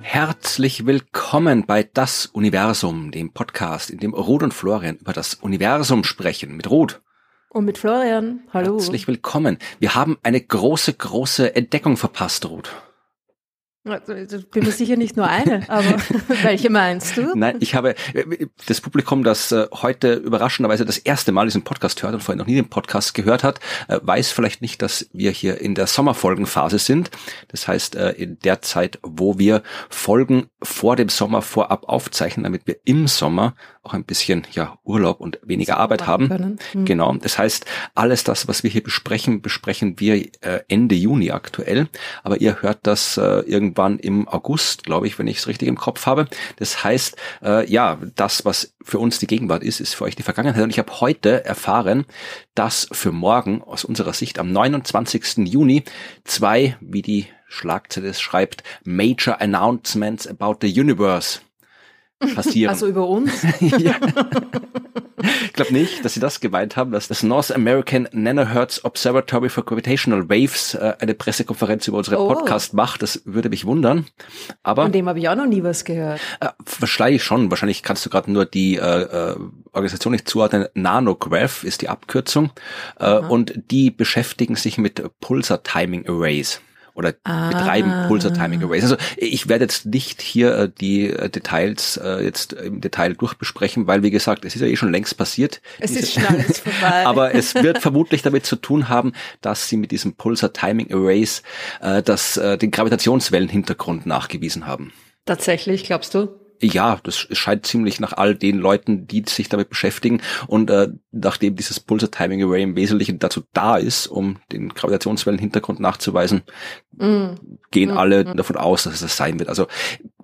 Herzlich willkommen bei Das Universum, dem Podcast, in dem Ruth und Florian über das Universum sprechen. Mit Ruth. Und mit Florian. Hallo. Herzlich willkommen. Wir haben eine große, große Entdeckung verpasst, Ruth. Also, bin mir sicher nicht nur eine, aber welche meinst du? Nein, ich habe äh, das Publikum, das äh, heute überraschenderweise das erste Mal diesen Podcast hört und vorher noch nie den Podcast gehört hat, äh, weiß vielleicht nicht, dass wir hier in der Sommerfolgenphase sind. Das heißt, in der Zeit, wo wir Folgen vor dem Sommer vorab aufzeichnen, damit wir im Sommer auch ein bisschen ja Urlaub und weniger das Arbeit haben. Hm. Genau. Das heißt, alles das, was wir hier besprechen, besprechen wir Ende Juni aktuell. Aber ihr hört das irgendwann irgendwann im August, glaube ich, wenn ich es richtig im Kopf habe. Das heißt, äh, ja, das, was für uns die Gegenwart ist, ist für euch die Vergangenheit. Und ich habe heute erfahren, dass für morgen aus unserer Sicht am 29. Juni zwei, wie die Schlagzeile es schreibt, Major Announcements about the Universe passieren. Also über uns? ja. Ich glaube nicht, dass sie das gemeint haben, dass das North American Nanohertz Observatory for Gravitational Waves äh, eine Pressekonferenz über unsere oh. Podcast macht. Das würde mich wundern. Aber von dem habe ich auch noch nie was gehört. Äh, wahrscheinlich schon. Wahrscheinlich kannst du gerade nur die äh, äh, Organisation nicht zuordnen. Nanograph ist die Abkürzung. Äh, und die beschäftigen sich mit Pulsar Timing Arrays oder ah. betreiben Pulsar Timing Arrays. Also ich werde jetzt nicht hier äh, die äh, Details äh, jetzt im Detail durchbesprechen, weil wie gesagt, es ist ja eh schon längst passiert. Es ist schon alles vorbei. Aber es wird vermutlich damit zu tun haben, dass sie mit diesem Pulsar Timing Arrays äh, das, äh, den Gravitationswellenhintergrund nachgewiesen haben. Tatsächlich, glaubst du? Ja, das scheint ziemlich nach all den Leuten, die sich damit beschäftigen und äh, nachdem dieses Pulsar Timing Array im Wesentlichen dazu da ist, um den Gravitationswellenhintergrund nachzuweisen, mm. gehen mm. alle mm. davon aus, dass es das sein wird. Also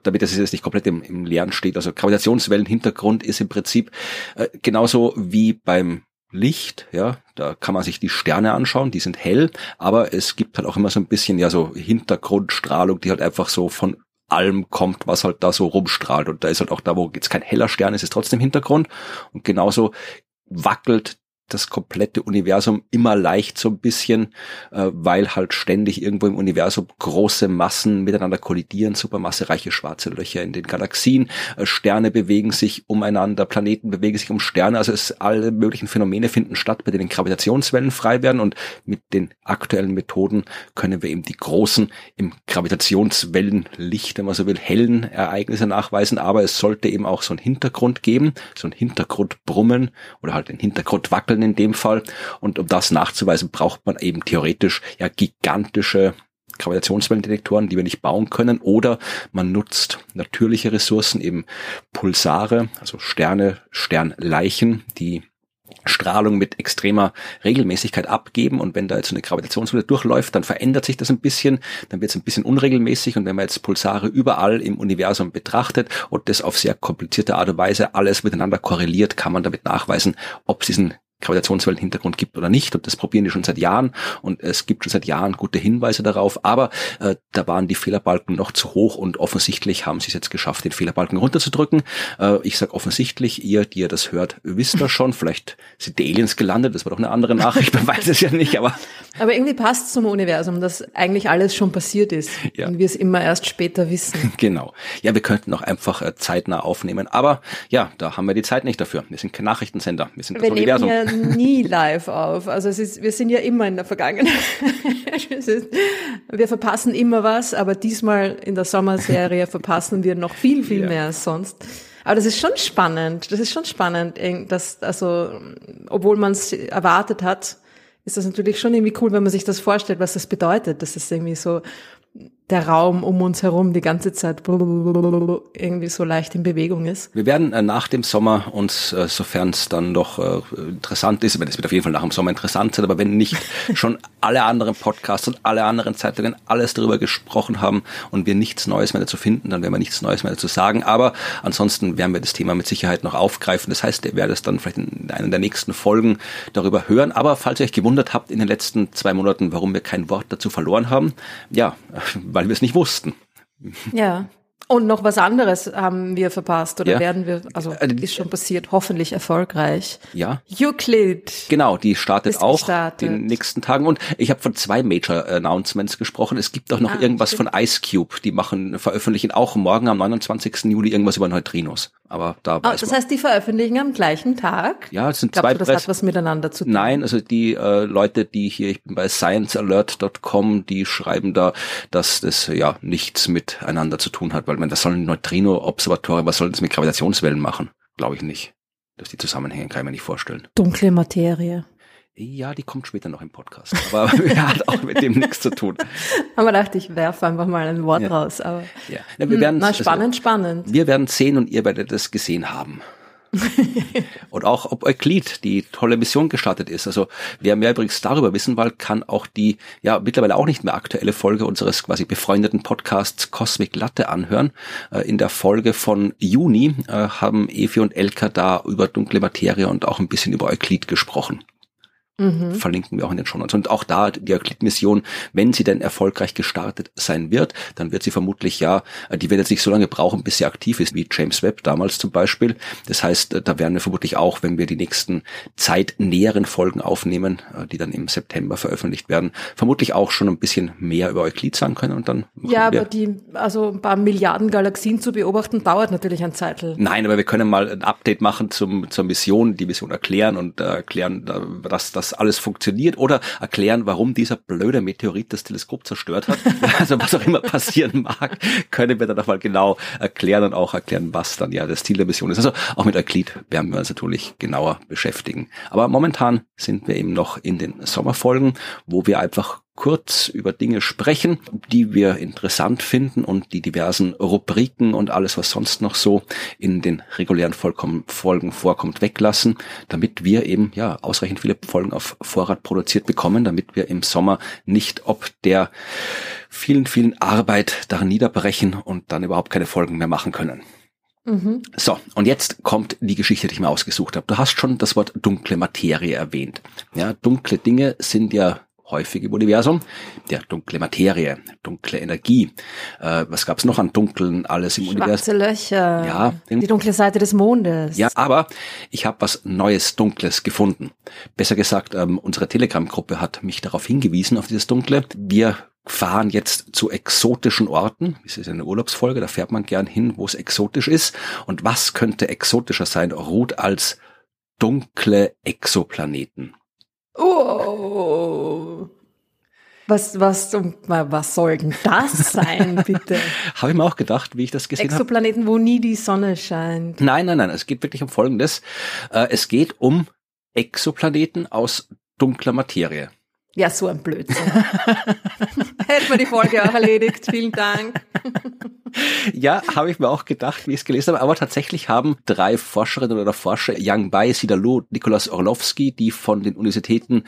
damit das jetzt nicht komplett im, im Leeren steht. Also Gravitationswellenhintergrund ist im Prinzip äh, genauso wie beim Licht, ja, da kann man sich die Sterne anschauen, die sind hell, aber es gibt halt auch immer so ein bisschen ja so Hintergrundstrahlung, die halt einfach so von allem kommt, was halt da so rumstrahlt. Und da ist halt auch da, wo jetzt kein heller Stern ist, ist trotzdem Hintergrund. Und genauso wackelt das komplette Universum immer leicht so ein bisschen, äh, weil halt ständig irgendwo im Universum große Massen miteinander kollidieren, supermassereiche schwarze Löcher in den Galaxien, äh, Sterne bewegen sich umeinander, Planeten bewegen sich um Sterne, also es alle möglichen Phänomene finden statt, bei denen Gravitationswellen frei werden und mit den aktuellen Methoden können wir eben die großen im Gravitationswellenlicht, wenn man so will, hellen Ereignisse nachweisen, aber es sollte eben auch so ein Hintergrund geben, so ein Hintergrundbrummen oder halt ein Hintergrundwackeln Partikeln in dem Fall. Und um das nachzuweisen, braucht man eben theoretisch ja gigantische Gravitationswellendetektoren, die wir nicht bauen können, oder man nutzt natürliche Ressourcen, eben Pulsare, also Sterne, Sternleichen, die Strahlung mit extremer Regelmäßigkeit abgeben. Und wenn da jetzt eine Gravitationswelle durchläuft, dann verändert sich das ein bisschen, dann wird es ein bisschen unregelmäßig. Und wenn man jetzt Pulsare überall im Universum betrachtet und das auf sehr komplizierte Art und Weise alles miteinander korreliert, kann man damit nachweisen, ob es diesen Gravitationswellenhintergrund gibt oder nicht. Und das probieren die schon seit Jahren und es gibt schon seit Jahren gute Hinweise darauf. Aber äh, da waren die Fehlerbalken noch zu hoch und offensichtlich haben sie es jetzt geschafft, den Fehlerbalken runterzudrücken. Äh, ich sage offensichtlich, ihr, die ihr das hört, wisst das schon. Vielleicht sind die Aliens gelandet, das war doch eine andere Nachricht, man weiß es ja nicht. Aber, aber irgendwie passt zum Universum, dass eigentlich alles schon passiert ist ja. und wir es immer erst später wissen. Genau. Ja, wir könnten auch einfach äh, zeitnah aufnehmen. Aber ja, da haben wir die Zeit nicht dafür. Wir sind kein Nachrichtensender, wir sind das wir Universum nie live auf. Also es ist, wir sind ja immer in der Vergangenheit. wir verpassen immer was, aber diesmal in der Sommerserie verpassen wir noch viel, viel ja. mehr als sonst. Aber das ist schon spannend. Das ist schon spannend, dass, also, obwohl man es erwartet hat, ist das natürlich schon irgendwie cool, wenn man sich das vorstellt, was das bedeutet. Das ist irgendwie so der Raum um uns herum die ganze Zeit irgendwie so leicht in Bewegung ist. Wir werden äh, nach dem Sommer uns, äh, sofern es dann doch äh, interessant ist, wenn es wird auf jeden Fall nach dem Sommer interessant sein, aber wenn nicht schon alle anderen Podcasts und alle anderen Zeitungen alles darüber gesprochen haben und wir nichts Neues mehr dazu finden, dann werden wir nichts Neues mehr dazu sagen. Aber ansonsten werden wir das Thema mit Sicherheit noch aufgreifen. Das heißt, ihr werdet es dann vielleicht in einer der nächsten Folgen darüber hören. Aber falls ihr euch gewundert habt in den letzten zwei Monaten, warum wir kein Wort dazu verloren haben, ja, weil wir es nicht wussten. Ja, Und noch was anderes haben wir verpasst oder ja. werden wir, also äh, ist schon passiert, hoffentlich erfolgreich. Ja. Euclid. Genau, die startet auch gestartet. den nächsten Tagen. Und ich habe von zwei Major Announcements gesprochen. Es gibt auch noch ah, irgendwas stimmt. von Ice Cube. Die machen, veröffentlichen auch morgen am 29. Juli irgendwas über Neutrinos. Aber da weiß oh, Das heißt, die veröffentlichen am gleichen Tag? Ja, es sind Glaubst zwei du, das Press hat was miteinander zu tun. Nein, also die äh, Leute, die hier, ich bin bei sciencealert.com, die schreiben da, dass das ja nichts miteinander zu tun hat, weil man das sollen Neutrino-Observatorien, was soll das mit Gravitationswellen machen? Glaube ich nicht. Dass die zusammenhängen, kann ich mir nicht vorstellen. Dunkle Materie. Ja, die kommt später noch im Podcast, aber hat auch mit dem nichts zu tun. Aber dachte ich, werfe einfach mal ein Wort ja. raus. Aber ja. ja wir werden, hm, spannend, also, spannend. Wir werden sehen und ihr werdet es gesehen haben. Und auch ob Euclid die tolle Mission gestartet ist. Also wer mehr übrigens darüber wissen will, kann auch die ja mittlerweile auch nicht mehr aktuelle Folge unseres quasi befreundeten Podcasts Cosmic Latte anhören. Äh, in der Folge von Juni äh, haben Evi und Elka da über dunkle Materie und auch ein bisschen über Euclid gesprochen. Mhm. Verlinken wir auch in den Shownotes. Und auch da die Euclid-Mission, wenn sie denn erfolgreich gestartet sein wird, dann wird sie vermutlich ja, äh, die wird jetzt nicht so lange brauchen, bis sie aktiv ist, wie James Webb damals zum Beispiel. Das heißt, äh, da werden wir vermutlich auch, wenn wir die nächsten zeitnäheren Folgen aufnehmen, äh, die dann im September veröffentlicht werden, vermutlich auch schon ein bisschen mehr über Euclid sagen können und dann. Ja, aber die, also ein paar Milliarden Galaxien zu beobachten, dauert natürlich ein Zeitl. Nein, aber wir können mal ein Update machen zum, zur Mission, die Mission erklären und erklären, dass das das alles funktioniert oder erklären, warum dieser blöde Meteorit das Teleskop zerstört hat. also was auch immer passieren mag, können wir dann nochmal genau erklären und auch erklären, was dann ja das Ziel der Mission ist. Also auch mit Euclid werden wir uns natürlich genauer beschäftigen. Aber momentan sind wir eben noch in den Sommerfolgen, wo wir einfach kurz über Dinge sprechen, die wir interessant finden und die diversen Rubriken und alles, was sonst noch so in den regulären Folgen vorkommt, weglassen, damit wir eben ja ausreichend viele Folgen auf Vorrat produziert bekommen, damit wir im Sommer nicht ob der vielen, vielen Arbeit daran niederbrechen und dann überhaupt keine Folgen mehr machen können. Mhm. So, und jetzt kommt die Geschichte, die ich mir ausgesucht habe. Du hast schon das Wort dunkle Materie erwähnt. Ja, dunkle Dinge sind ja häufig im Universum. Der dunkle Materie, dunkle Energie. Äh, was gab's noch an Dunkeln alles im Schwarze Universum? Schwarze Löcher. Ja. Die dunkle Seite des Mondes. Ja, aber ich habe was Neues, Dunkles gefunden. Besser gesagt, ähm, unsere Telegram-Gruppe hat mich darauf hingewiesen, auf dieses Dunkle. Wir fahren jetzt zu exotischen Orten. Es ist eine Urlaubsfolge, da fährt man gern hin, wo es exotisch ist. Und was könnte exotischer sein, ruht als dunkle Exoplaneten? Oh. Was, was, was soll denn das sein, bitte? Habe ich mir auch gedacht, wie ich das gesehen habe. Exoplaneten, hab. wo nie die Sonne scheint. Nein, nein, nein, es geht wirklich um Folgendes. Äh, es geht um Exoplaneten aus dunkler Materie. Ja, so ein Blödsinn. Hätten wir die Folge auch erledigt. Vielen Dank. ja, habe ich mir auch gedacht, wie ich es gelesen habe. Aber tatsächlich haben drei Forscherinnen oder Forscher, Yang Bai, Sidalo, Nikolaus Orlowski, die von den Universitäten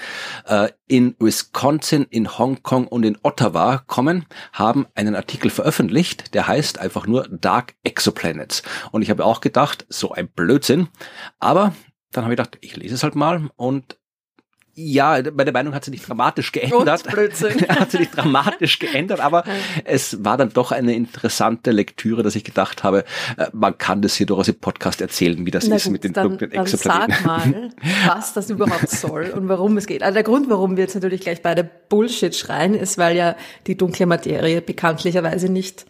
äh, in Wisconsin, in Hongkong und in Ottawa kommen, haben einen Artikel veröffentlicht, der heißt einfach nur Dark Exoplanets. Und ich habe auch gedacht, so ein Blödsinn. Aber dann habe ich gedacht, ich lese es halt mal und ja, meine Meinung hat sich nicht dramatisch geändert. hat sich nicht dramatisch geändert, aber es war dann doch eine interessante Lektüre, dass ich gedacht habe, äh, man kann das hier durchaus im Podcast erzählen, wie das Na ist gut, mit den dann, dunklen Exoplaneten. Sag mal, was das überhaupt soll und warum es geht. Also der Grund, warum wir jetzt natürlich gleich beide Bullshit schreien, ist, weil ja die dunkle Materie bekanntlicherweise nicht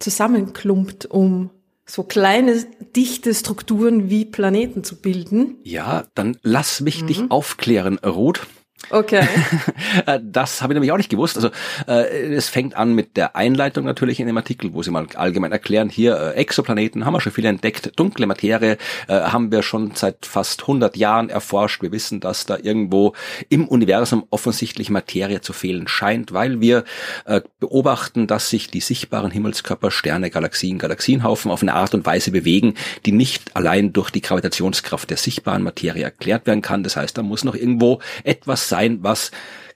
zusammenklumpt, um so kleine, dichte Strukturen wie Planeten zu bilden. Ja, dann lass mich mhm. dich aufklären, Ruth. Okay. Äh, das habe ich nämlich auch nicht gewusst. Also äh, es fängt an mit der Einleitung natürlich in dem Artikel, wo sie mal allgemein erklären, hier äh, Exoplaneten haben wir schon viele entdeckt, dunkle Materie äh, haben wir schon seit fast 100 Jahren erforscht. Wir wissen, dass da irgendwo im Universum offensichtlich Materie zu fehlen scheint, weil wir äh, beobachten, dass sich die sichtbaren Himmelskörper, Sterne, Galaxien, Galaxienhaufen auf eine Art und Weise bewegen, die nicht allein durch die Gravitationskraft der sichtbaren Materie erklärt werden kann. Das heißt, da muss noch irgendwo etwas sein, was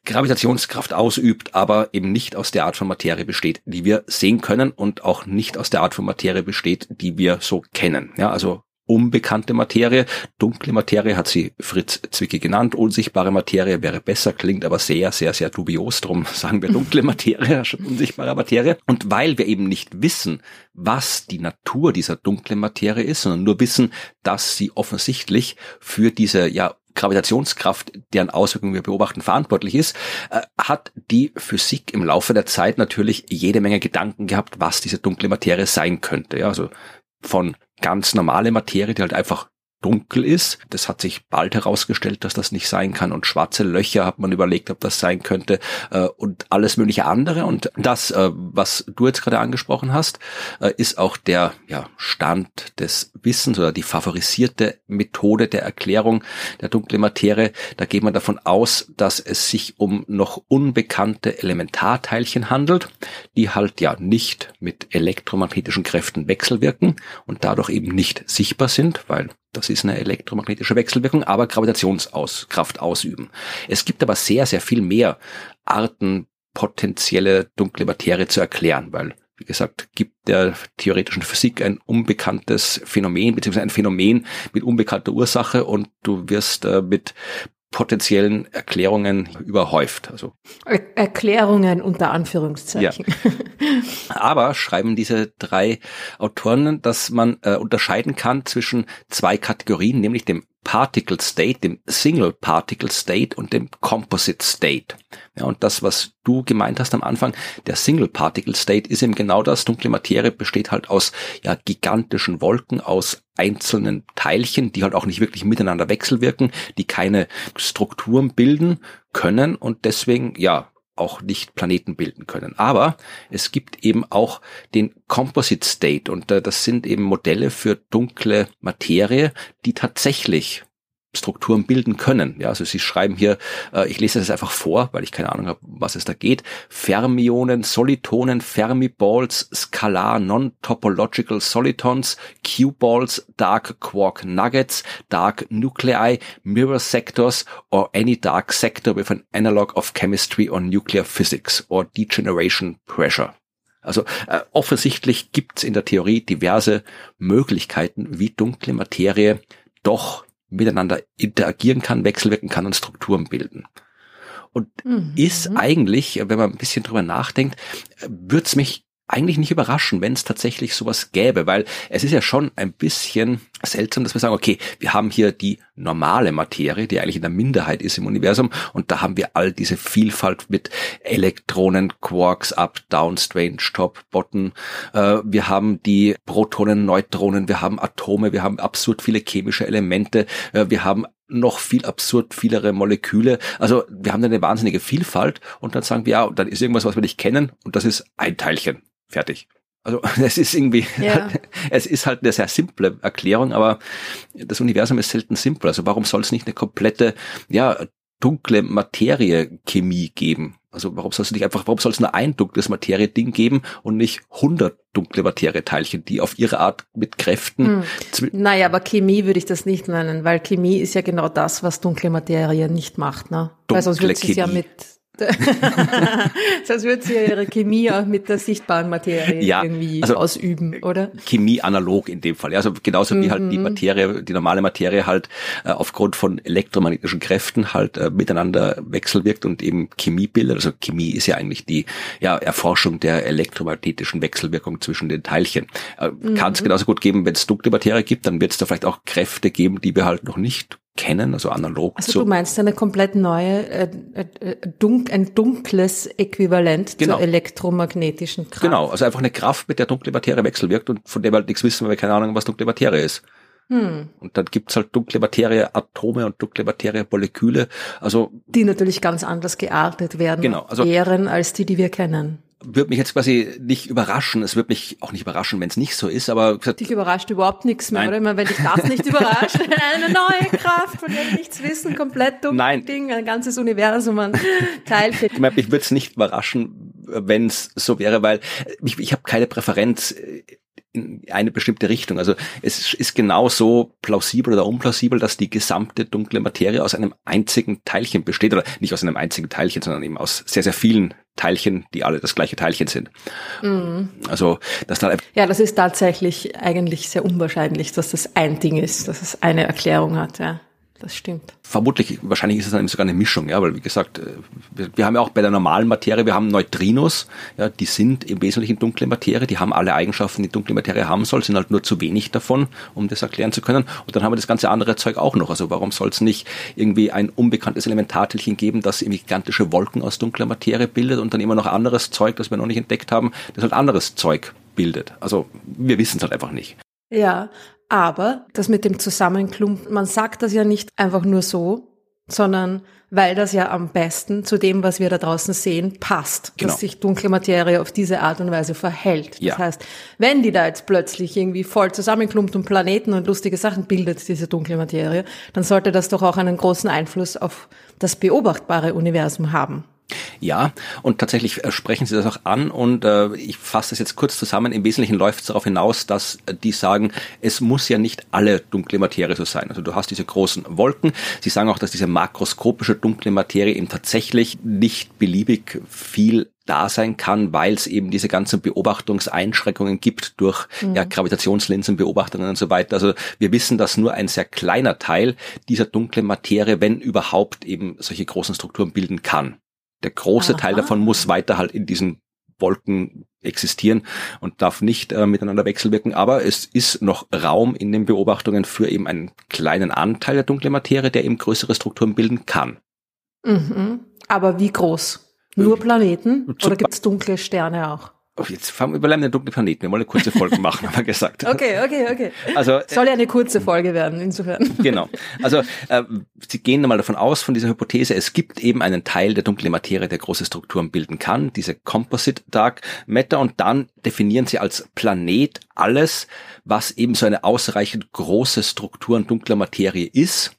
Gravitationskraft ausübt, aber eben nicht aus der Art von Materie besteht, die wir sehen können und auch nicht aus der Art von Materie besteht, die wir so kennen. Ja, also unbekannte Materie. Dunkle Materie hat sie Fritz Zwicky genannt. Unsichtbare Materie wäre besser, klingt aber sehr, sehr, sehr dubios. Drum sagen wir dunkle Materie unsichtbare Materie. Und weil wir eben nicht wissen, was die Natur dieser dunklen Materie ist, sondern nur wissen, dass sie offensichtlich für diese ja Gravitationskraft, deren Auswirkungen wir beobachten, verantwortlich ist, äh, hat die Physik im Laufe der Zeit natürlich jede Menge Gedanken gehabt, was diese dunkle Materie sein könnte. Ja, also von ganz normale Materie, die halt einfach dunkel ist. Das hat sich bald herausgestellt, dass das nicht sein kann. Und schwarze Löcher hat man überlegt, ob das sein könnte. Äh, und alles mögliche andere. Und das, äh, was du jetzt gerade angesprochen hast, äh, ist auch der ja, Stand des Wissens oder die favorisierte Methode der Erklärung der dunklen Materie. Da geht man davon aus, dass es sich um noch unbekannte Elementarteilchen handelt, die halt ja nicht mit elektromagnetischen Kräften wechselwirken und dadurch eben nicht sichtbar sind, weil das ist eine elektromagnetische Wechselwirkung, aber Gravitationskraft ausüben. Es gibt aber sehr, sehr viel mehr Arten, potenzielle dunkle Materie zu erklären, weil wie gesagt, gibt der theoretischen Physik ein unbekanntes Phänomen, beziehungsweise ein Phänomen mit unbekannter Ursache und du wirst äh, mit potenziellen Erklärungen überhäuft. Also Erklärungen unter Anführungszeichen. Ja. Aber schreiben diese drei Autoren, dass man äh, unterscheiden kann zwischen zwei Kategorien, nämlich dem Particle State, dem Single Particle State und dem Composite State. Ja, und das, was du gemeint hast am Anfang, der Single Particle State ist eben genau das. Dunkle Materie besteht halt aus ja, gigantischen Wolken, aus einzelnen Teilchen, die halt auch nicht wirklich miteinander wechselwirken, die keine Strukturen bilden können und deswegen, ja, auch nicht Planeten bilden können. Aber es gibt eben auch den Composite State und äh, das sind eben Modelle für dunkle Materie, die tatsächlich Strukturen bilden können. Ja, also Sie schreiben hier, äh, ich lese das einfach vor, weil ich keine Ahnung habe, was es da geht. Fermionen, Solitonen, Fermiballs, Scalar Non-Topological Solitons, Q-Balls, Dark Quark Nuggets, Dark Nuclei, Mirror Sectors or any dark sector with an analog of chemistry or nuclear physics or degeneration pressure. Also äh, offensichtlich gibt es in der Theorie diverse Möglichkeiten, wie dunkle Materie doch miteinander interagieren kann, wechselwirken kann und Strukturen bilden. Und mhm. ist eigentlich, wenn man ein bisschen drüber nachdenkt, würde es mich eigentlich nicht überraschen, wenn es tatsächlich sowas gäbe, weil es ist ja schon ein bisschen seltsam, dass wir sagen, okay, wir haben hier die normale Materie, die eigentlich in der Minderheit ist im Universum und da haben wir all diese Vielfalt mit Elektronen, Quarks, Up, Down, Strange, Top, Bottom. Äh, wir haben die Protonen, Neutronen, wir haben Atome, wir haben absurd viele chemische Elemente, äh, wir haben noch viel absurd vielere Moleküle. Also wir haben eine wahnsinnige Vielfalt und dann sagen wir, ja, dann ist irgendwas, was wir nicht kennen und das ist ein Teilchen. Fertig. Also es ist irgendwie, ja. es ist halt eine sehr simple Erklärung, aber das Universum ist selten simpel. Also warum soll es nicht eine komplette, ja, dunkle Materie-Chemie geben? Also warum soll es nicht einfach, warum soll es nur ein dunkles Materie-Ding geben und nicht hundert dunkle Materie-Teilchen, die auf ihre Art mit Kräften. Hm. Naja, aber Chemie würde ich das nicht nennen, weil Chemie ist ja genau das, was dunkle Materie nicht macht, ne? Dunkle weil sonst würde es ja mit Sonst würde sie ja ihre Chemie auch mit der sichtbaren Materie ja, irgendwie also ausüben, oder? Chemie analog in dem Fall. Also genauso mhm. wie halt die mhm. Materie, die normale Materie halt äh, aufgrund von elektromagnetischen Kräften halt äh, miteinander wechselwirkt und eben Chemie bildet. Also Chemie ist ja eigentlich die ja, Erforschung der elektromagnetischen Wechselwirkung zwischen den Teilchen. Äh, mhm. Kann es genauso gut geben, wenn es dunkle Materie gibt, dann wird es da vielleicht auch Kräfte geben, die wir halt noch nicht kennen, also analog also zu. Also du meinst eine komplett neue, äh, äh, dunk, ein dunkles Äquivalent genau. zur elektromagnetischen Kraft. Genau, also einfach eine Kraft, mit der dunkle Materie wechselwirkt und von der wir halt nichts wissen, weil wir keine Ahnung was dunkle Materie ist. Hm. Und dann gibt's halt dunkle Materie Atome und dunkle Materie Moleküle. Also die natürlich ganz anders geartet werden, genau, also, wären als die, die wir kennen würde mich jetzt quasi nicht überraschen. Es würde mich auch nicht überraschen, wenn es nicht so ist, aber gesagt, dich überrascht überhaupt nichts mehr, nein. oder? Ich meine, wenn dich das nicht überrascht, eine neue Kraft, von der wir nichts wissen, komplett dumm nein. Ding, ein ganzes Universum an Teilchen. Ich meine, mich würde es nicht überraschen, wenn es so wäre, weil ich, ich habe keine Präferenz in eine bestimmte Richtung. Also es ist genauso plausibel oder unplausibel, dass die gesamte dunkle Materie aus einem einzigen Teilchen besteht oder nicht aus einem einzigen Teilchen, sondern eben aus sehr, sehr vielen Teilchen, die alle das gleiche Teilchen sind. Mhm. Also, dass da ja, das ist tatsächlich eigentlich sehr unwahrscheinlich, dass das ein Ding ist, dass es eine Erklärung hat. Ja das stimmt. Vermutlich, wahrscheinlich ist es dann sogar eine Mischung, ja, weil wie gesagt, äh, wir, wir, haben ja auch bei der normalen Materie, wir haben Neutrinos, ja, die sind im Wesentlichen dunkle Materie, die haben alle Eigenschaften, die dunkle Materie haben soll, sind halt nur zu wenig davon, um das erklären zu können. Und dann haben wir das ganze andere Zeug auch noch. Also warum soll es nicht irgendwie ein unbekanntes Elementarteilchen geben, das irgendwie gigantische Wolken aus dunkler Materie bildet und dann immer noch anderes Zeug, das wir noch nicht entdeckt haben, das halt anderes Zeug bildet. Also wir wissen es halt einfach nicht. Ja, aber das mit dem Zusammenklumpen, man sagt das ja nicht einfach nur so, sondern weil das ja am besten zu dem, was wir da draußen sehen, passt, genau. dass sich dunkle Materie auf diese Art und Weise verhält. Ja. Das heißt, wenn die da jetzt plötzlich irgendwie voll zusammenklumpt und Planeten und lustige Sachen bildet, diese dunkle Materie, dann sollte das doch auch einen großen Einfluss auf das beobachtbare Universum haben. Ja, und tatsächlich äh, sprechen Sie das auch an und äh, ich fasse das jetzt kurz zusammen. Im Wesentlichen läuft es darauf hinaus, dass äh, die sagen, es muss ja nicht alle dunkle Materie so sein. Also du hast diese großen Wolken. Sie sagen auch, dass diese makroskopische dunkle Materie eben tatsächlich nicht beliebig viel da sein kann, weil es eben diese ganzen Beobachtungseinschränkungen gibt durch mhm. ja, Gravitationslinsenbeobachtungen und so weiter. Also wir wissen, dass nur ein sehr kleiner Teil dieser dunklen Materie, wenn überhaupt, eben solche großen Strukturen bilden kann. Der große Aha. Teil davon muss weiter halt in diesen Wolken existieren und darf nicht äh, miteinander wechselwirken. Aber es ist noch Raum in den Beobachtungen für eben einen kleinen Anteil der dunklen Materie, der eben größere Strukturen bilden kann. Mhm. Aber wie groß? Nur äh, Planeten? Oder gibt es dunkle Sterne auch? Oh, jetzt fangen wir überleben den dunklen Planeten. Wir wollen eine kurze Folge machen, haben wir gesagt. Okay, okay, okay. Also soll ja eine kurze Folge werden, insofern. Genau. Also äh, Sie gehen einmal davon aus von dieser Hypothese, es gibt eben einen Teil der dunklen Materie, der große Strukturen bilden kann, diese Composite Dark Matter, und dann definieren Sie als Planet alles, was eben so eine ausreichend große Struktur dunkler Materie ist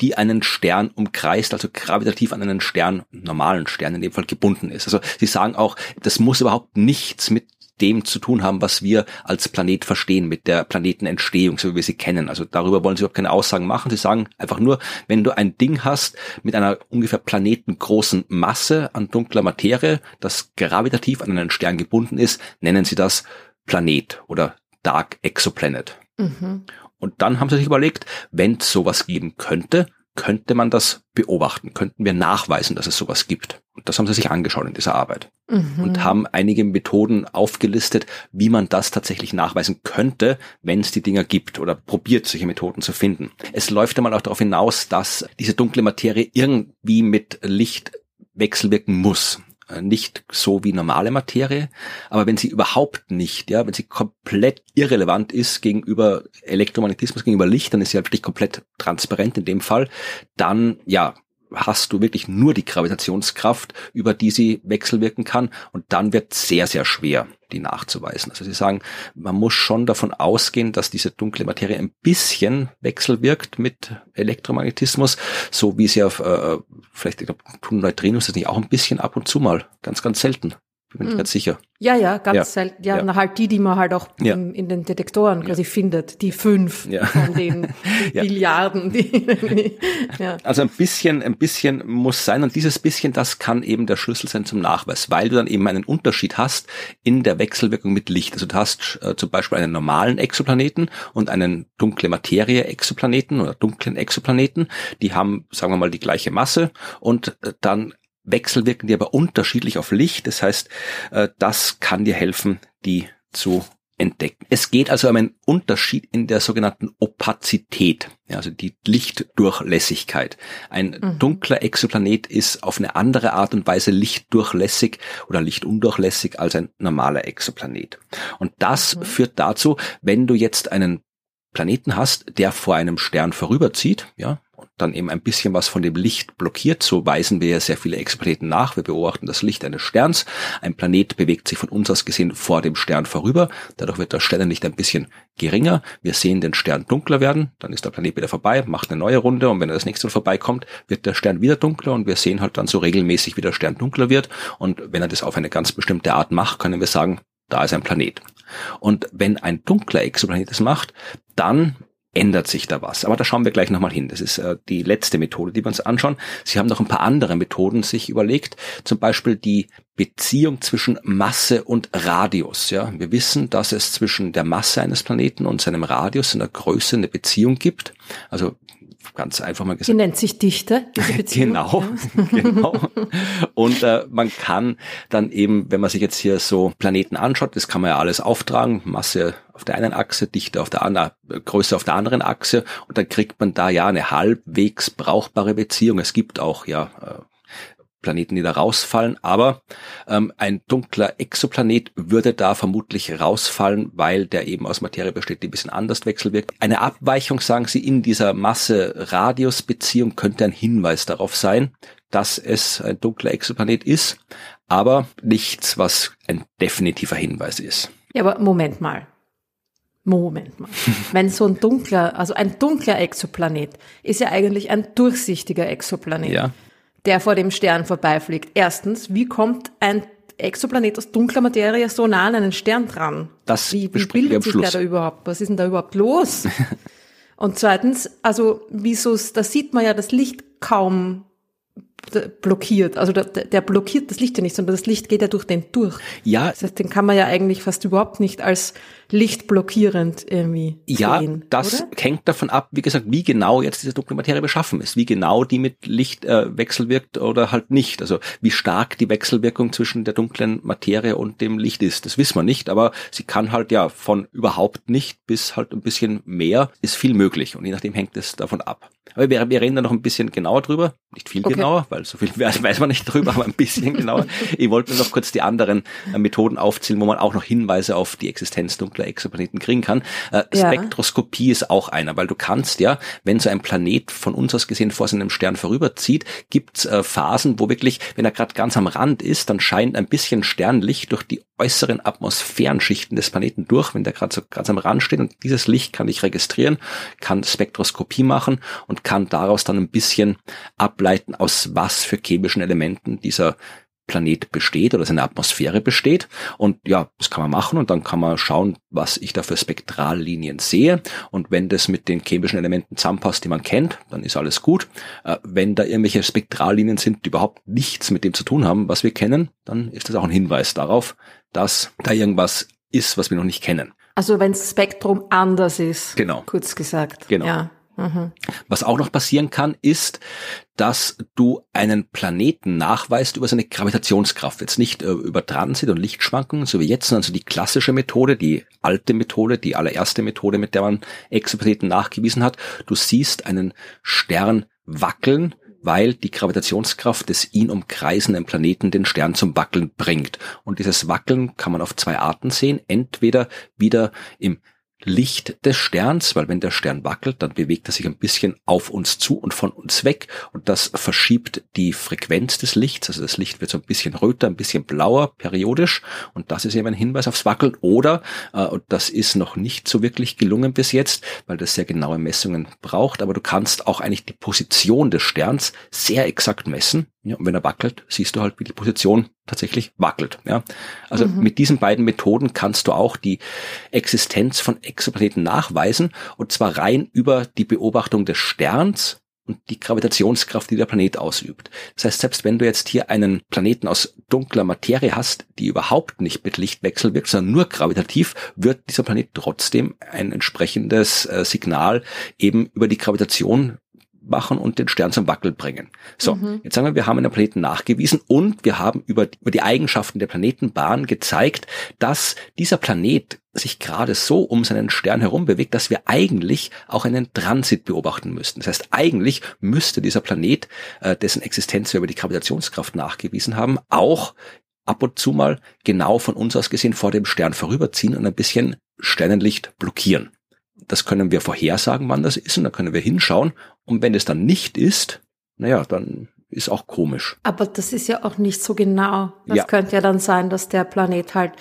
die einen Stern umkreist, also gravitativ an einen Stern, normalen Stern in dem Fall gebunden ist. Also sie sagen auch, das muss überhaupt nichts mit dem zu tun haben, was wir als Planet verstehen, mit der Planetenentstehung, so wie wir sie kennen. Also darüber wollen sie überhaupt keine Aussagen machen. Sie sagen einfach nur, wenn du ein Ding hast mit einer ungefähr planetengroßen Masse an dunkler Materie, das gravitativ an einen Stern gebunden ist, nennen sie das Planet oder Dark Exoplanet. Mhm. Und dann haben sie sich überlegt, wenn es sowas geben könnte, könnte man das beobachten, könnten wir nachweisen, dass es sowas gibt. Und das haben sie sich angeschaut in dieser Arbeit mhm. und haben einige Methoden aufgelistet, wie man das tatsächlich nachweisen könnte, wenn es die Dinger gibt oder probiert, solche Methoden zu finden. Es läuft einmal auch darauf hinaus, dass diese dunkle Materie irgendwie mit Licht wechselwirken muss. Äh, nicht so wie normale Materie, aber wenn sie überhaupt nicht, ja, wenn sie komplett irrelevant ist gegenüber Elektromagnetismus, gegenüber Licht, dann ist sie halt wirklich komplett transparent in dem Fall, dann, ja, hast du wirklich nur die Gravitationskraft, über die sie wechselwirken kann und dann wird sehr, sehr schwer, die nachzuweisen. Also sie sagen, man muss schon davon ausgehen, dass diese dunkle Materie ein bisschen wechselwirkt mit Elektromagnetismus, so wie es ja äh, vielleicht ich glaub, Neutrinos das nicht auch ein bisschen ab und zu mal, ganz, ganz selten bin ich hm. ganz sicher. Ja, ja, ganz ja. selten. Ja, ja. halt die, die man halt auch ja. in, in, den Detektoren quasi findet, die fünf von den Milliarden. Die, ja. Also ein bisschen, ein bisschen muss sein und dieses bisschen, das kann eben der Schlüssel sein zum Nachweis, weil du dann eben einen Unterschied hast in der Wechselwirkung mit Licht. Also du hast äh, zum Beispiel einen normalen Exoplaneten und einen dunkle Materie Exoplaneten oder dunklen Exoplaneten. Die haben, sagen wir mal, die gleiche Masse und äh, dann wechselwirken die aber unterschiedlich auf Licht. Das heißt, äh, das kann dir helfen, die zu entdecken. Es geht also um einen Unterschied in der sogenannten Opazität, also die Lichtdurchlässigkeit. Ein mhm. dunkler Exoplanet ist auf eine andere Art und Weise lichtdurchlässig oder lichtundurchlässig als ein normaler Exoplanet. Und das mhm. führt dazu, wenn du jetzt einen Planeten hast, der vor einem Stern vorüberzieht, ja, dann eben ein bisschen was von dem Licht blockiert. So weisen wir ja sehr viele Exoplaneten nach. Wir beobachten das Licht eines Sterns. Ein Planet bewegt sich von uns aus gesehen vor dem Stern vorüber. Dadurch wird das Sternenlicht ein bisschen geringer. Wir sehen den Stern dunkler werden. Dann ist der Planet wieder vorbei, macht eine neue Runde und wenn er das nächste Mal vorbeikommt, wird der Stern wieder dunkler und wir sehen halt dann so regelmäßig, wie der Stern dunkler wird. Und wenn er das auf eine ganz bestimmte Art macht, können wir sagen, da ist ein Planet. Und wenn ein dunkler Exoplanet das macht, dann ändert sich da was. Aber da schauen wir gleich nochmal hin. Das ist äh, die letzte Methode, die wir uns anschauen. Sie haben noch ein paar andere Methoden sich überlegt. Zum Beispiel die Beziehung zwischen Masse und Radius. Ja, wir wissen, dass es zwischen der Masse eines Planeten und seinem Radius in der Größe eine Beziehung gibt. Also ganz einfach mal gesagt. Die nennt sich Dichte, diese Beziehung. genau, genau. Und äh, man kann dann eben, wenn man sich jetzt hier so Planeten anschaut, das kann man ja alles auftragen, Masse auf der einen Achse, Dichte auf der anderen, Größe auf der anderen Achse und dann kriegt man da ja eine halbwegs brauchbare Beziehung. Es gibt auch ja äh, Planeten, die da rausfallen, aber ähm, ein dunkler Exoplanet würde da vermutlich rausfallen, weil der eben aus Materie besteht, die ein bisschen anders wechselwirkt. Eine Abweichung, sagen Sie, in dieser Masse-Radius-Beziehung könnte ein Hinweis darauf sein, dass es ein dunkler Exoplanet ist, aber nichts, was ein definitiver Hinweis ist. Ja, aber Moment mal. Moment mal. Wenn so ein dunkler, also ein dunkler Exoplanet ist ja eigentlich ein durchsichtiger Exoplanet. Ja der vor dem Stern vorbeifliegt. Erstens, wie kommt ein Exoplanet aus dunkler Materie so nah an einen Stern dran? Das wie, wie bildet sich der da überhaupt? Was ist denn da überhaupt los? Und zweitens, also wieso, da sieht man ja das Licht kaum blockiert. Also der, der blockiert das Licht ja nicht, sondern das Licht geht ja durch den durch. Ja. Das heißt, den kann man ja eigentlich fast überhaupt nicht als lichtblockierend irgendwie ja, sehen. Ja, das oder? hängt davon ab, wie gesagt, wie genau jetzt diese dunkle Materie beschaffen ist, wie genau die mit Licht äh, wechselwirkt oder halt nicht. Also wie stark die Wechselwirkung zwischen der dunklen Materie und dem Licht ist, das wissen wir nicht, aber sie kann halt ja von überhaupt nicht bis halt ein bisschen mehr, ist viel möglich und je nachdem hängt es davon ab. Aber wir, wir reden da noch ein bisschen genauer drüber, nicht viel okay. genauer, weil so viel weiß man nicht drüber, aber ein bisschen genauer. Ich wollte noch kurz die anderen äh, Methoden aufzählen, wo man auch noch Hinweise auf die Existenz dunkler dunkler Exoplaneten kriegen kann. Äh, ja. Spektroskopie ist auch einer, weil du kannst ja, wenn so ein Planet von uns aus gesehen vor seinem Stern vorüberzieht, gibt's äh, Phasen, wo wirklich, wenn er gerade ganz am Rand ist, dann scheint ein bisschen Sternlicht durch die äußeren Atmosphärenschichten des Planeten durch, wenn der gerade so ganz am Rand steht und dieses Licht kann ich registrieren, kann Spektroskopie machen und kann daraus dann ein bisschen ableiten, aus was für chemischen Elementen dieser Planet besteht oder seine Atmosphäre besteht. Und ja, das kann man machen und dann kann man schauen, was ich da für Spektrallinien sehe. Und wenn das mit den chemischen Elementen zusammenpasst, die man kennt, dann ist alles gut. Äh, wenn da irgendwelche Spektrallinien sind, die überhaupt nichts mit dem zu tun haben, was wir kennen, dann ist das auch ein Hinweis darauf, dass da irgendwas ist, was wir noch nicht kennen. Also wenn das Spektrum anders ist. Genau. Kurz gesagt. Genau. Ja. Mhm. Was auch noch passieren kann, ist, dass du einen Planeten nachweist über seine Gravitationskraft. Jetzt nicht äh, über Transit und Lichtschwankungen, so wie jetzt, sondern so die klassische Methode, die alte Methode, die allererste Methode, mit der man Exoplaneten nachgewiesen hat. Du siehst einen Stern wackeln, weil die Gravitationskraft des ihn umkreisenden Planeten den Stern zum Wackeln bringt. Und dieses Wackeln kann man auf zwei Arten sehen. Entweder wieder im Licht des Sterns, weil wenn der Stern wackelt, dann bewegt er sich ein bisschen auf uns zu und von uns weg und das verschiebt die Frequenz des Lichts, also das Licht wird so ein bisschen röter, ein bisschen blauer periodisch und das ist eben ein Hinweis aufs Wackeln oder, äh, und das ist noch nicht so wirklich gelungen bis jetzt, weil das sehr genaue Messungen braucht, aber du kannst auch eigentlich die Position des Sterns sehr exakt messen ja, und wenn er wackelt, siehst du halt, wie die Position tatsächlich wackelt. Ja. Also mhm. mit diesen beiden Methoden kannst du auch die Existenz von Exoplaneten nachweisen und zwar rein über die Beobachtung des Sterns und die Gravitationskraft, die der Planet ausübt. Das heißt, selbst wenn du jetzt hier einen Planeten aus dunkler Materie hast, die überhaupt nicht mit Licht wechselwirkt, sondern nur gravitativ, wird dieser Planet trotzdem ein entsprechendes äh, Signal eben über die Gravitation machen und den Stern zum Wackeln bringen. So, mhm. jetzt sagen wir, wir haben einen Planeten nachgewiesen und wir haben über, über die Eigenschaften der Planetenbahn gezeigt, dass dieser Planet sich gerade so um seinen Stern herum bewegt, dass wir eigentlich auch einen Transit beobachten müssten. Das heißt, eigentlich müsste dieser Planet, äh, dessen Existenz wir über die Gravitationskraft nachgewiesen haben, auch ab und zu mal genau von uns aus gesehen vor dem Stern vorüberziehen und ein bisschen Sternenlicht blockieren. Das können wir vorhersagen, wann das ist, und da können wir hinschauen. Und wenn es dann nicht ist, naja, dann ist auch komisch. Aber das ist ja auch nicht so genau. Das ja. könnte ja dann sein, dass der Planet halt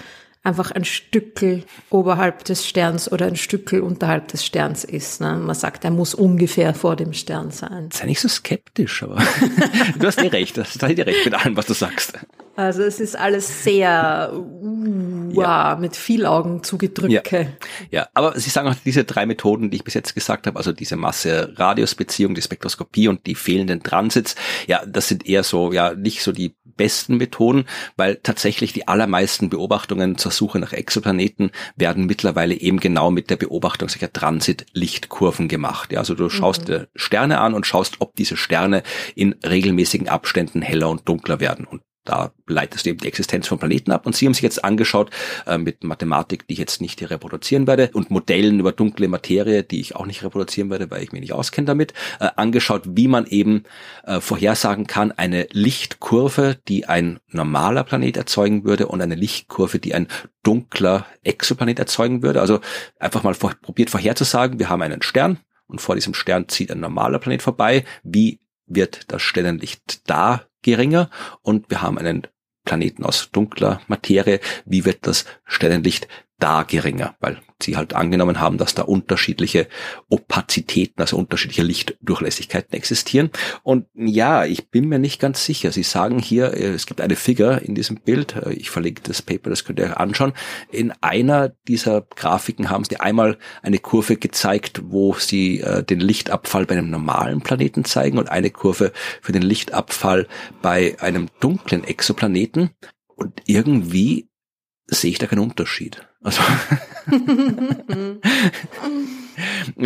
einfach ein Stückel oberhalb des Sterns oder ein Stückel unterhalb des Sterns ist. Ne? Man sagt, er muss ungefähr vor dem Stern sein. Sei nicht so skeptisch, aber du hast eh recht. Du hast eh recht mit allem, was du sagst. Also es ist alles sehr uh, ja. mit viel Augen zugedrückt. Ja. ja, aber Sie sagen auch diese drei Methoden, die ich bis jetzt gesagt habe, also diese Masse-Radius-Beziehung, die Spektroskopie und die fehlenden Transits, ja, das sind eher so, ja, nicht so die besten Methoden, weil tatsächlich die allermeisten Beobachtungen zur Suche nach Exoplaneten werden mittlerweile eben genau mit der Beobachtung solcher Transit-Lichtkurven gemacht. Ja, also du schaust mhm. Sterne an und schaust, ob diese Sterne in regelmäßigen Abständen heller und dunkler werden. Und da leitest du eben die Existenz von Planeten ab. Und sie haben sich jetzt angeschaut äh, mit Mathematik, die ich jetzt nicht hier reproduzieren werde, und Modellen über dunkle Materie, die ich auch nicht reproduzieren werde, weil ich mich nicht auskenne damit, äh, angeschaut, wie man eben äh, vorhersagen kann, eine Lichtkurve, die ein normaler Planet erzeugen würde und eine Lichtkurve, die ein dunkler Exoplanet erzeugen würde. Also einfach mal vor, probiert vorherzusagen, wir haben einen Stern und vor diesem Stern zieht ein normaler Planet vorbei. Wie wird das Stellenlicht da geringer und wir haben einen Planeten aus dunkler Materie. Wie wird das Stellenlicht da geringer, weil sie halt angenommen haben, dass da unterschiedliche Opazitäten, also unterschiedliche Lichtdurchlässigkeiten existieren. Und ja, ich bin mir nicht ganz sicher. Sie sagen hier, äh, es gibt eine Figur in diesem Bild, äh, ich verlinke das Paper, das könnt ihr euch anschauen. In einer dieser Grafiken haben sie einmal eine Kurve gezeigt, wo sie äh, den Lichtabfall bei einem normalen Planeten zeigen und eine Kurve für den Lichtabfall bei einem dunklen Exoplaneten. Und irgendwie sehe ich da keinen Unterschied. Also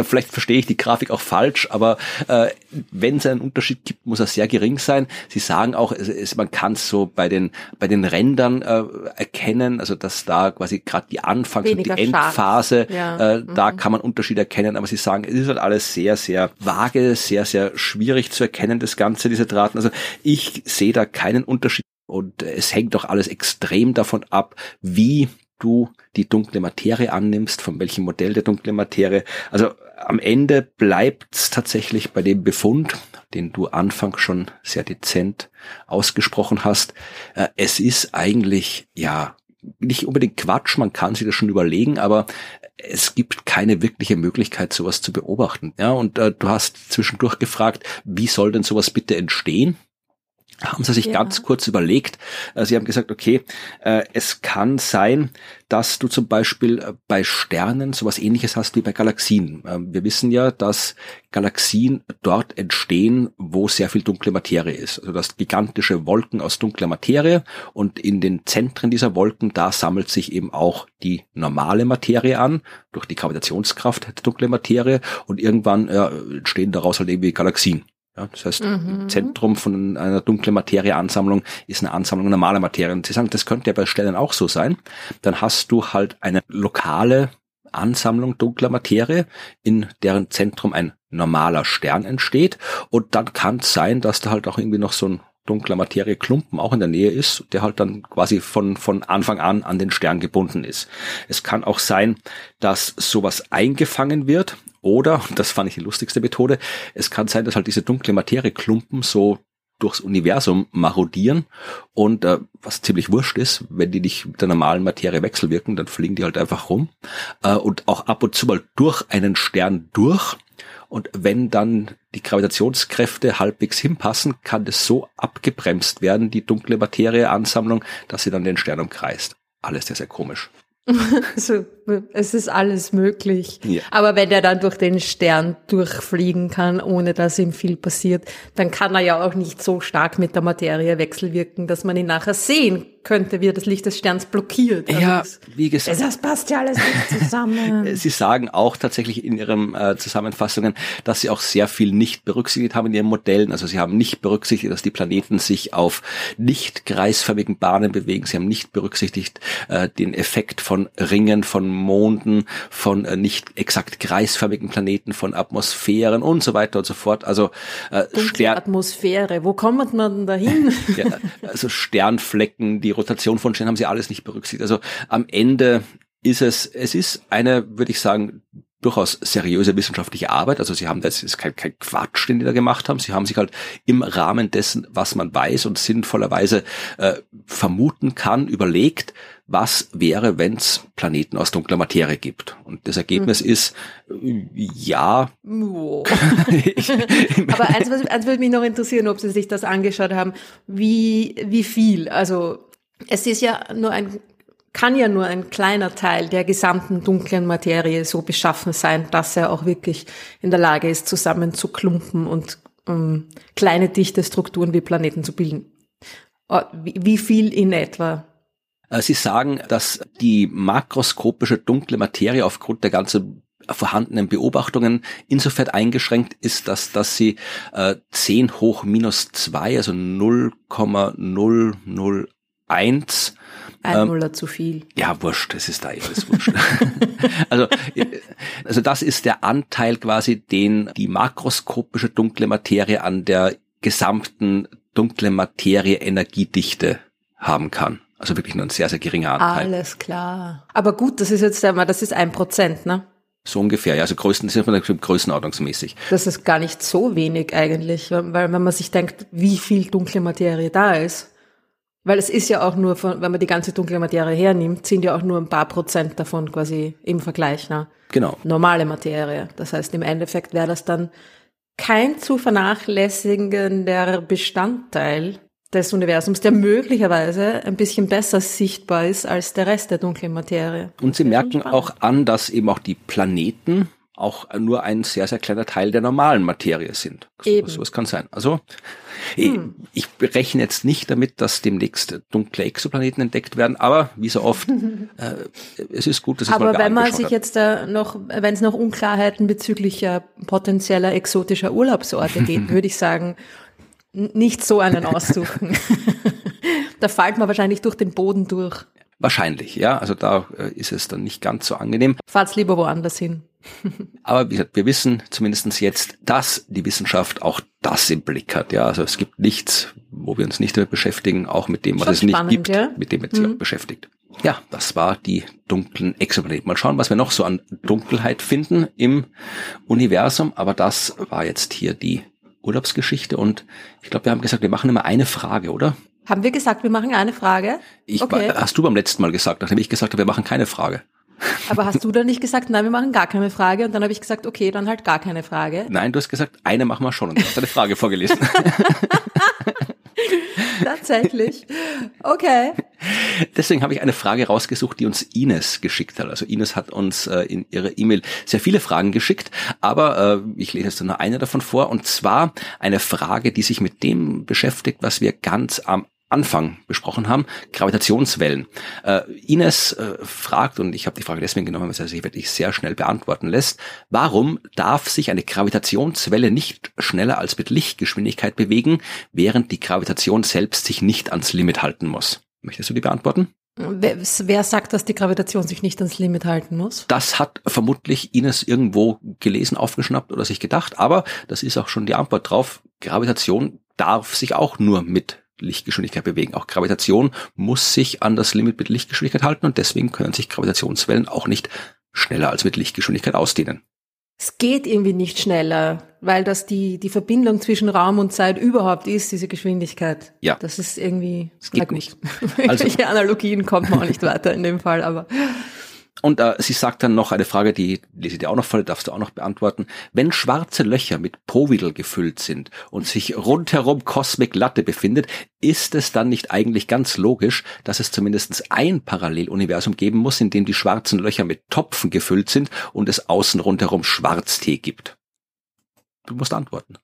vielleicht verstehe ich die Grafik auch falsch, aber äh, wenn es einen Unterschied gibt, muss er sehr gering sein. Sie sagen auch, es, es, man kann es so bei den bei den Rändern äh, erkennen, also dass da quasi gerade die Anfangs- Weniger und die Endphase, ja. äh, mhm. da kann man Unterschiede erkennen, aber sie sagen, es ist halt alles sehr, sehr vage, sehr, sehr schwierig zu erkennen, das Ganze, diese Daten. Also ich sehe da keinen Unterschied. Und es hängt doch alles extrem davon ab, wie du die dunkle Materie annimmst, von welchem Modell der dunkle Materie. Also am Ende bleibt's tatsächlich bei dem Befund, den du anfangs schon sehr dezent ausgesprochen hast. Äh, es ist eigentlich, ja, nicht unbedingt Quatsch, man kann sich das schon überlegen, aber es gibt keine wirkliche Möglichkeit, sowas zu beobachten. Ja, und äh, du hast zwischendurch gefragt, wie soll denn sowas bitte entstehen? Haben sie sich ja. ganz kurz überlegt. Äh, sie haben gesagt, okay, äh, es kann sein, dass du zum Beispiel äh, bei Sternen sowas ähnliches hast wie bei Galaxien. Ähm, wir wissen ja, dass Galaxien dort entstehen, wo sehr viel dunkle Materie ist. Also das gigantische Wolken aus dunkler Materie und in den Zentren dieser Wolken, da sammelt sich eben auch die normale Materie an, durch die Gravitationskraft der dunklen Materie und irgendwann ja, entstehen daraus halt irgendwie Galaxien. Ja, das heißt, mhm. Zentrum von einer dunklen Materieansammlung ist eine Ansammlung normaler Materie. Und Sie sagen, das könnte ja bei Stellen auch so sein. Dann hast du halt eine lokale Ansammlung dunkler Materie, in deren Zentrum ein normaler Stern entsteht. Und dann kann es sein, dass da halt auch irgendwie noch so ein dunkler Materieklumpen auch in der Nähe ist, der halt dann quasi von, von Anfang an an den Stern gebunden ist. Es kann auch sein, dass sowas eingefangen wird oder, und das fand ich die lustigste Methode, es kann sein, dass halt diese dunkle Materieklumpen so durchs Universum marodieren und äh, was ziemlich wurscht ist, wenn die nicht mit der normalen Materie wechselwirken, dann fliegen die halt einfach rum äh, und auch ab und zu mal durch einen Stern durch und wenn dann die Gravitationskräfte halbwegs hinpassen, kann das so abgebremst werden, die dunkle Materieansammlung, dass sie dann den Stern umkreist. Alles sehr, sehr komisch. Also, es ist alles möglich. Ja. Aber wenn er dann durch den Stern durchfliegen kann, ohne dass ihm viel passiert, dann kann er ja auch nicht so stark mit der Materie wechselwirken, dass man ihn nachher sehen könnte, wie er das Licht des Sterns blockiert. Also ja, wie gesagt. Das passt ja alles nicht zusammen. sie sagen auch tatsächlich in ihren äh, Zusammenfassungen, dass sie auch sehr viel nicht berücksichtigt haben in ihren Modellen. Also sie haben nicht berücksichtigt, dass die Planeten sich auf nicht kreisförmigen Bahnen bewegen. Sie haben nicht berücksichtigt äh, den Effekt von Ringen, von Monden, von äh, nicht exakt kreisförmigen Planeten, von Atmosphären und so weiter und so fort. Also äh, Stern Atmosphäre, wo kommt man denn dahin? ja, also Sternflecken, die Rotation von Sternen haben sie alles nicht berücksichtigt. Also am Ende ist es, es ist eine, würde ich sagen, durchaus seriöse wissenschaftliche Arbeit. Also sie haben das ist kein, kein Quatsch, den die da gemacht haben. Sie haben sich halt im Rahmen dessen, was man weiß und sinnvollerweise äh, vermuten kann, überlegt, was wäre, wenn es Planeten aus dunkler Materie gibt. Und das Ergebnis mhm. ist, ja. Oh. Aber eins, eins würde mich noch interessieren, ob Sie sich das angeschaut haben. Wie, wie viel? Also es ist ja nur ein kann ja nur ein kleiner Teil der gesamten dunklen Materie so beschaffen sein, dass er auch wirklich in der Lage ist, zusammenzuklumpen und um, kleine dichte Strukturen wie Planeten zu bilden. Oh, wie viel in etwa? Äh, Sie sagen, dass die makroskopische dunkle Materie aufgrund der ganzen vorhandenen Beobachtungen insofern eingeschränkt ist, dass, dass sie äh, 10 hoch minus 2, also 0,001 ein ähm, Nuller zu viel. Ja, wurscht, es ist da alles wurscht. also, also das ist der Anteil quasi, den die makroskopische dunkle Materie an der gesamten dunkle Materie Energiedichte haben kann. Also wirklich nur ein sehr, sehr geringer Anteil. Alles klar. Aber gut, das ist jetzt einmal, das ist ein Prozent, ne? So ungefähr, ja, also größten, sind wir größenordnungsmäßig. Das ist gar nicht so wenig eigentlich, weil wenn man sich denkt, wie viel dunkle Materie da ist, weil es ist ja auch nur, von, wenn man die ganze dunkle Materie hernimmt, sind ja auch nur ein paar Prozent davon quasi im Vergleich, ne? Genau. Normale Materie. Das heißt, im Endeffekt wäre das dann kein zu vernachlässigender Bestandteil des Universums, der möglicherweise ein bisschen besser sichtbar ist als der Rest der dunklen Materie. Und Sie merken auch an, dass eben auch die Planeten auch nur ein sehr, sehr kleiner Teil der normalen Materie sind. Eben. So, so kann sein. Also hm. ich rechne jetzt nicht damit, dass demnächst dunkle Exoplaneten entdeckt werden, aber wie so oft, äh, es ist gut, dass es Aber wenn man sich hat. jetzt da noch, wenn es noch Unklarheiten bezüglich äh, potenzieller exotischer Urlaubsorte geht, würde ich sagen, nicht so einen aussuchen. da fällt man wahrscheinlich durch den Boden durch. Wahrscheinlich, ja. Also da äh, ist es dann nicht ganz so angenehm. Fahrt's lieber woanders hin. Aber wie gesagt, wir wissen zumindestens jetzt, dass die Wissenschaft auch das im Blick hat. Ja, also es gibt nichts, wo wir uns nicht damit beschäftigen, auch mit dem, was Schon es spannend, nicht gibt, ja? mit dem es sich mhm. beschäftigt. Ja, das war die dunklen Exoplaneten. Mal schauen, was wir noch so an Dunkelheit finden im Universum. Aber das war jetzt hier die Urlaubsgeschichte und ich glaube, wir haben gesagt, wir machen immer eine Frage, oder? Haben wir gesagt, wir machen eine Frage? Ich, okay. Hast du beim letzten Mal gesagt, nachdem ich gesagt habe, wir machen keine Frage. Aber hast du dann nicht gesagt, nein, wir machen gar keine Frage? Und dann habe ich gesagt, okay, dann halt gar keine Frage. Nein, du hast gesagt, eine machen wir schon und du hast eine Frage vorgelesen. Tatsächlich. Okay. Deswegen habe ich eine Frage rausgesucht, die uns Ines geschickt hat. Also Ines hat uns äh, in ihre E-Mail sehr viele Fragen geschickt, aber äh, ich lese jetzt nur eine davon vor. Und zwar eine Frage, die sich mit dem beschäftigt, was wir ganz am Anfang besprochen haben, Gravitationswellen. Äh, Ines äh, fragt, und ich habe die Frage deswegen genommen, weil sie sich wirklich sehr schnell beantworten lässt, warum darf sich eine Gravitationswelle nicht schneller als mit Lichtgeschwindigkeit bewegen, während die Gravitation selbst sich nicht ans Limit halten muss? Möchtest du die beantworten? Wer, wer sagt, dass die Gravitation sich nicht ans Limit halten muss? Das hat vermutlich Ines irgendwo gelesen, aufgeschnappt oder sich gedacht, aber das ist auch schon die Antwort drauf. Gravitation darf sich auch nur mit Lichtgeschwindigkeit bewegen. Auch Gravitation muss sich an das Limit mit Lichtgeschwindigkeit halten und deswegen können sich Gravitationswellen auch nicht schneller als mit Lichtgeschwindigkeit ausdehnen. Es geht irgendwie nicht schneller, weil das die, die Verbindung zwischen Raum und Zeit überhaupt ist, diese Geschwindigkeit. Ja. Das ist irgendwie, es geht nicht. Also, Welche Analogien kommt man auch nicht weiter in dem Fall, aber. Und äh, sie sagt dann noch eine Frage, die lese ich dir auch noch vor, darfst du auch noch beantworten. Wenn schwarze Löcher mit Povidel gefüllt sind und sich rundherum Cosmic Latte befindet, ist es dann nicht eigentlich ganz logisch, dass es zumindest ein Paralleluniversum geben muss, in dem die schwarzen Löcher mit Topfen gefüllt sind und es außen rundherum Schwarztee gibt? Du musst antworten.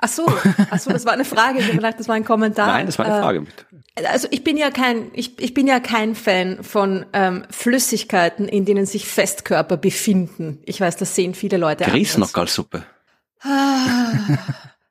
Ach so, ach so, das war eine Frage. Ich habe gedacht, das war ein Kommentar. Nein, das war eine Frage. Äh, also ich bin ja kein, ich, ich bin ja kein Fan von ähm, Flüssigkeiten, in denen sich Festkörper befinden. Ich weiß, das sehen viele Leute Grießnockerlsuppe. Ah,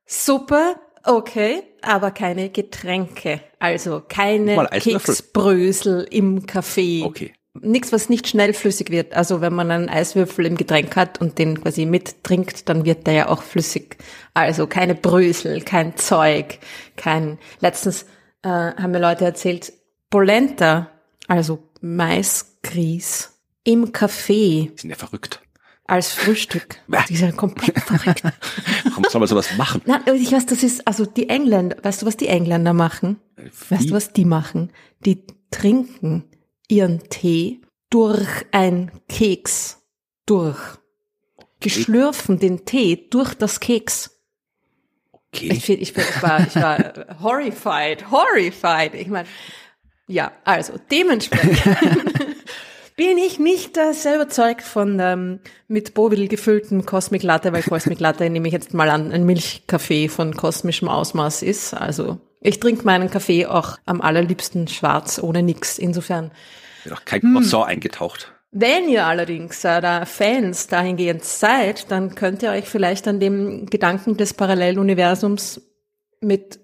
Suppe, okay, aber keine Getränke. Also keine Keksbrösel im Kaffee. Okay nichts, was nicht schnell flüssig wird. Also wenn man einen Eiswürfel im Getränk hat und den quasi mittrinkt, dann wird der ja auch flüssig. Also keine Brösel, kein Zeug, kein. Letztens äh, haben mir Leute erzählt, Polenta, also Maisgrieß im Kaffee. Die sind ja verrückt. als Frühstück. Die sind komplett verrückt. Warum soll man sowas machen? Nein, ich weiß, das ist, also die Engländer, weißt du, was die Engländer machen? Wie? Weißt du, was die machen? Die trinken ihren Tee durch ein Keks. Durch. Die schlürfen den Tee durch das Keks. Okay. Ich, ich, ich, war, ich war horrified, horrified. Ich meine, ja, also dementsprechend bin ich nicht äh, sehr überzeugt von ähm, mit Bovidel gefüllten Cosmic Latte, weil Cosmic Latte nehme ich jetzt mal an, ein Milchkaffee von kosmischem Ausmaß ist. Also ich trinke meinen Kaffee auch am allerliebsten schwarz, ohne nix. Insofern. Auch kein Croissant hm. eingetaucht. Wenn ihr allerdings äh, da Fans dahingehend seid, dann könnt ihr euch vielleicht an dem Gedanken des Paralleluniversums mit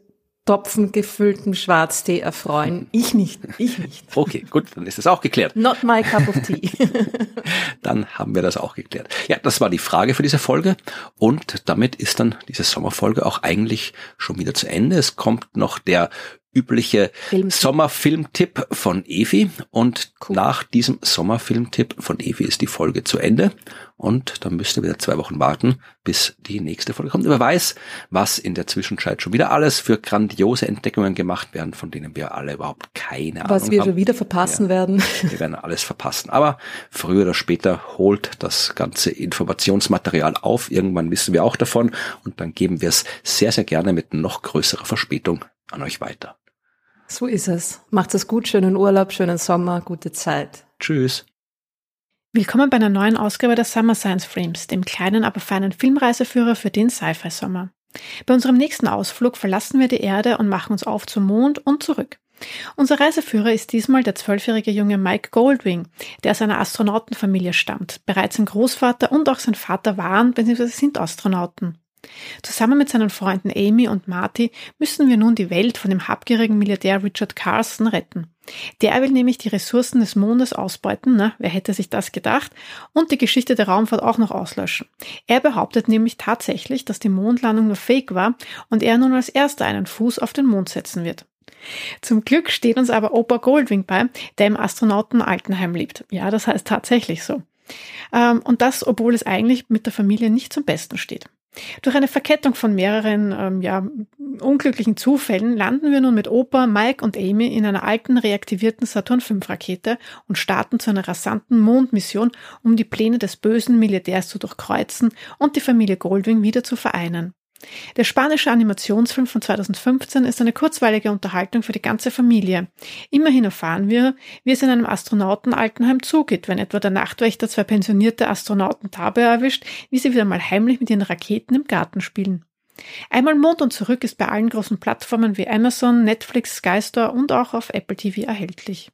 Topfen gefüllten Schwarztee erfreuen. Ich nicht, ich nicht. Okay, gut, dann ist das auch geklärt. Not my cup of tea. dann haben wir das auch geklärt. Ja, das war die Frage für diese Folge und damit ist dann diese Sommerfolge auch eigentlich schon wieder zu Ende. Es kommt noch der übliche Sommerfilmtipp von Evi und cool. nach diesem Sommerfilmtipp von Evi ist die Folge zu Ende und dann müsst ihr wieder zwei Wochen warten, bis die nächste Folge kommt. Wer weiß, was in der Zwischenzeit schon wieder alles für grandiose Entdeckungen gemacht werden, von denen wir alle überhaupt keine was Ahnung haben. Was wir schon wieder verpassen ja, werden. Wir werden alles verpassen. Aber früher oder später holt das ganze Informationsmaterial auf. Irgendwann wissen wir auch davon und dann geben wir es sehr, sehr gerne mit noch größerer Verspätung an euch weiter. So ist es. Macht es gut, schönen Urlaub, schönen Sommer, gute Zeit. Tschüss. Willkommen bei einer neuen Ausgabe der Summer Science Frames, dem kleinen, aber feinen Filmreiseführer für den Sci-Fi-Sommer. Bei unserem nächsten Ausflug verlassen wir die Erde und machen uns auf zum Mond und zurück. Unser Reiseführer ist diesmal der zwölfjährige junge Mike Goldwing, der aus einer Astronautenfamilie stammt. Bereits sein Großvater und auch sein Vater waren bzw. sind Astronauten. Zusammen mit seinen Freunden Amy und Marty müssen wir nun die Welt von dem habgierigen Milliardär Richard Carson retten. Der will nämlich die Ressourcen des Mondes ausbeuten, ne? wer hätte sich das gedacht, und die Geschichte der Raumfahrt auch noch auslöschen. Er behauptet nämlich tatsächlich, dass die Mondlandung nur Fake war und er nun als erster einen Fuß auf den Mond setzen wird. Zum Glück steht uns aber Opa Goldwing bei, der im Astronauten Altenheim lebt. Ja, das heißt tatsächlich so. Ähm, und das, obwohl es eigentlich mit der Familie nicht zum Besten steht. Durch eine Verkettung von mehreren ähm, ja, unglücklichen Zufällen landen wir nun mit Opa, Mike und Amy in einer alten reaktivierten Saturn V-Rakete und starten zu einer rasanten Mondmission, um die Pläne des bösen Milliardärs zu durchkreuzen und die Familie Goldwing wieder zu vereinen. Der spanische Animationsfilm von 2015 ist eine kurzweilige Unterhaltung für die ganze Familie. Immerhin erfahren wir, wie es in einem Astronautenaltenheim zugeht, wenn etwa der Nachtwächter zwei pensionierte Astronauten dabei erwischt, wie sie wieder mal heimlich mit ihren Raketen im Garten spielen. Einmal Mond und zurück ist bei allen großen Plattformen wie Amazon, Netflix, Sky Store und auch auf Apple TV erhältlich.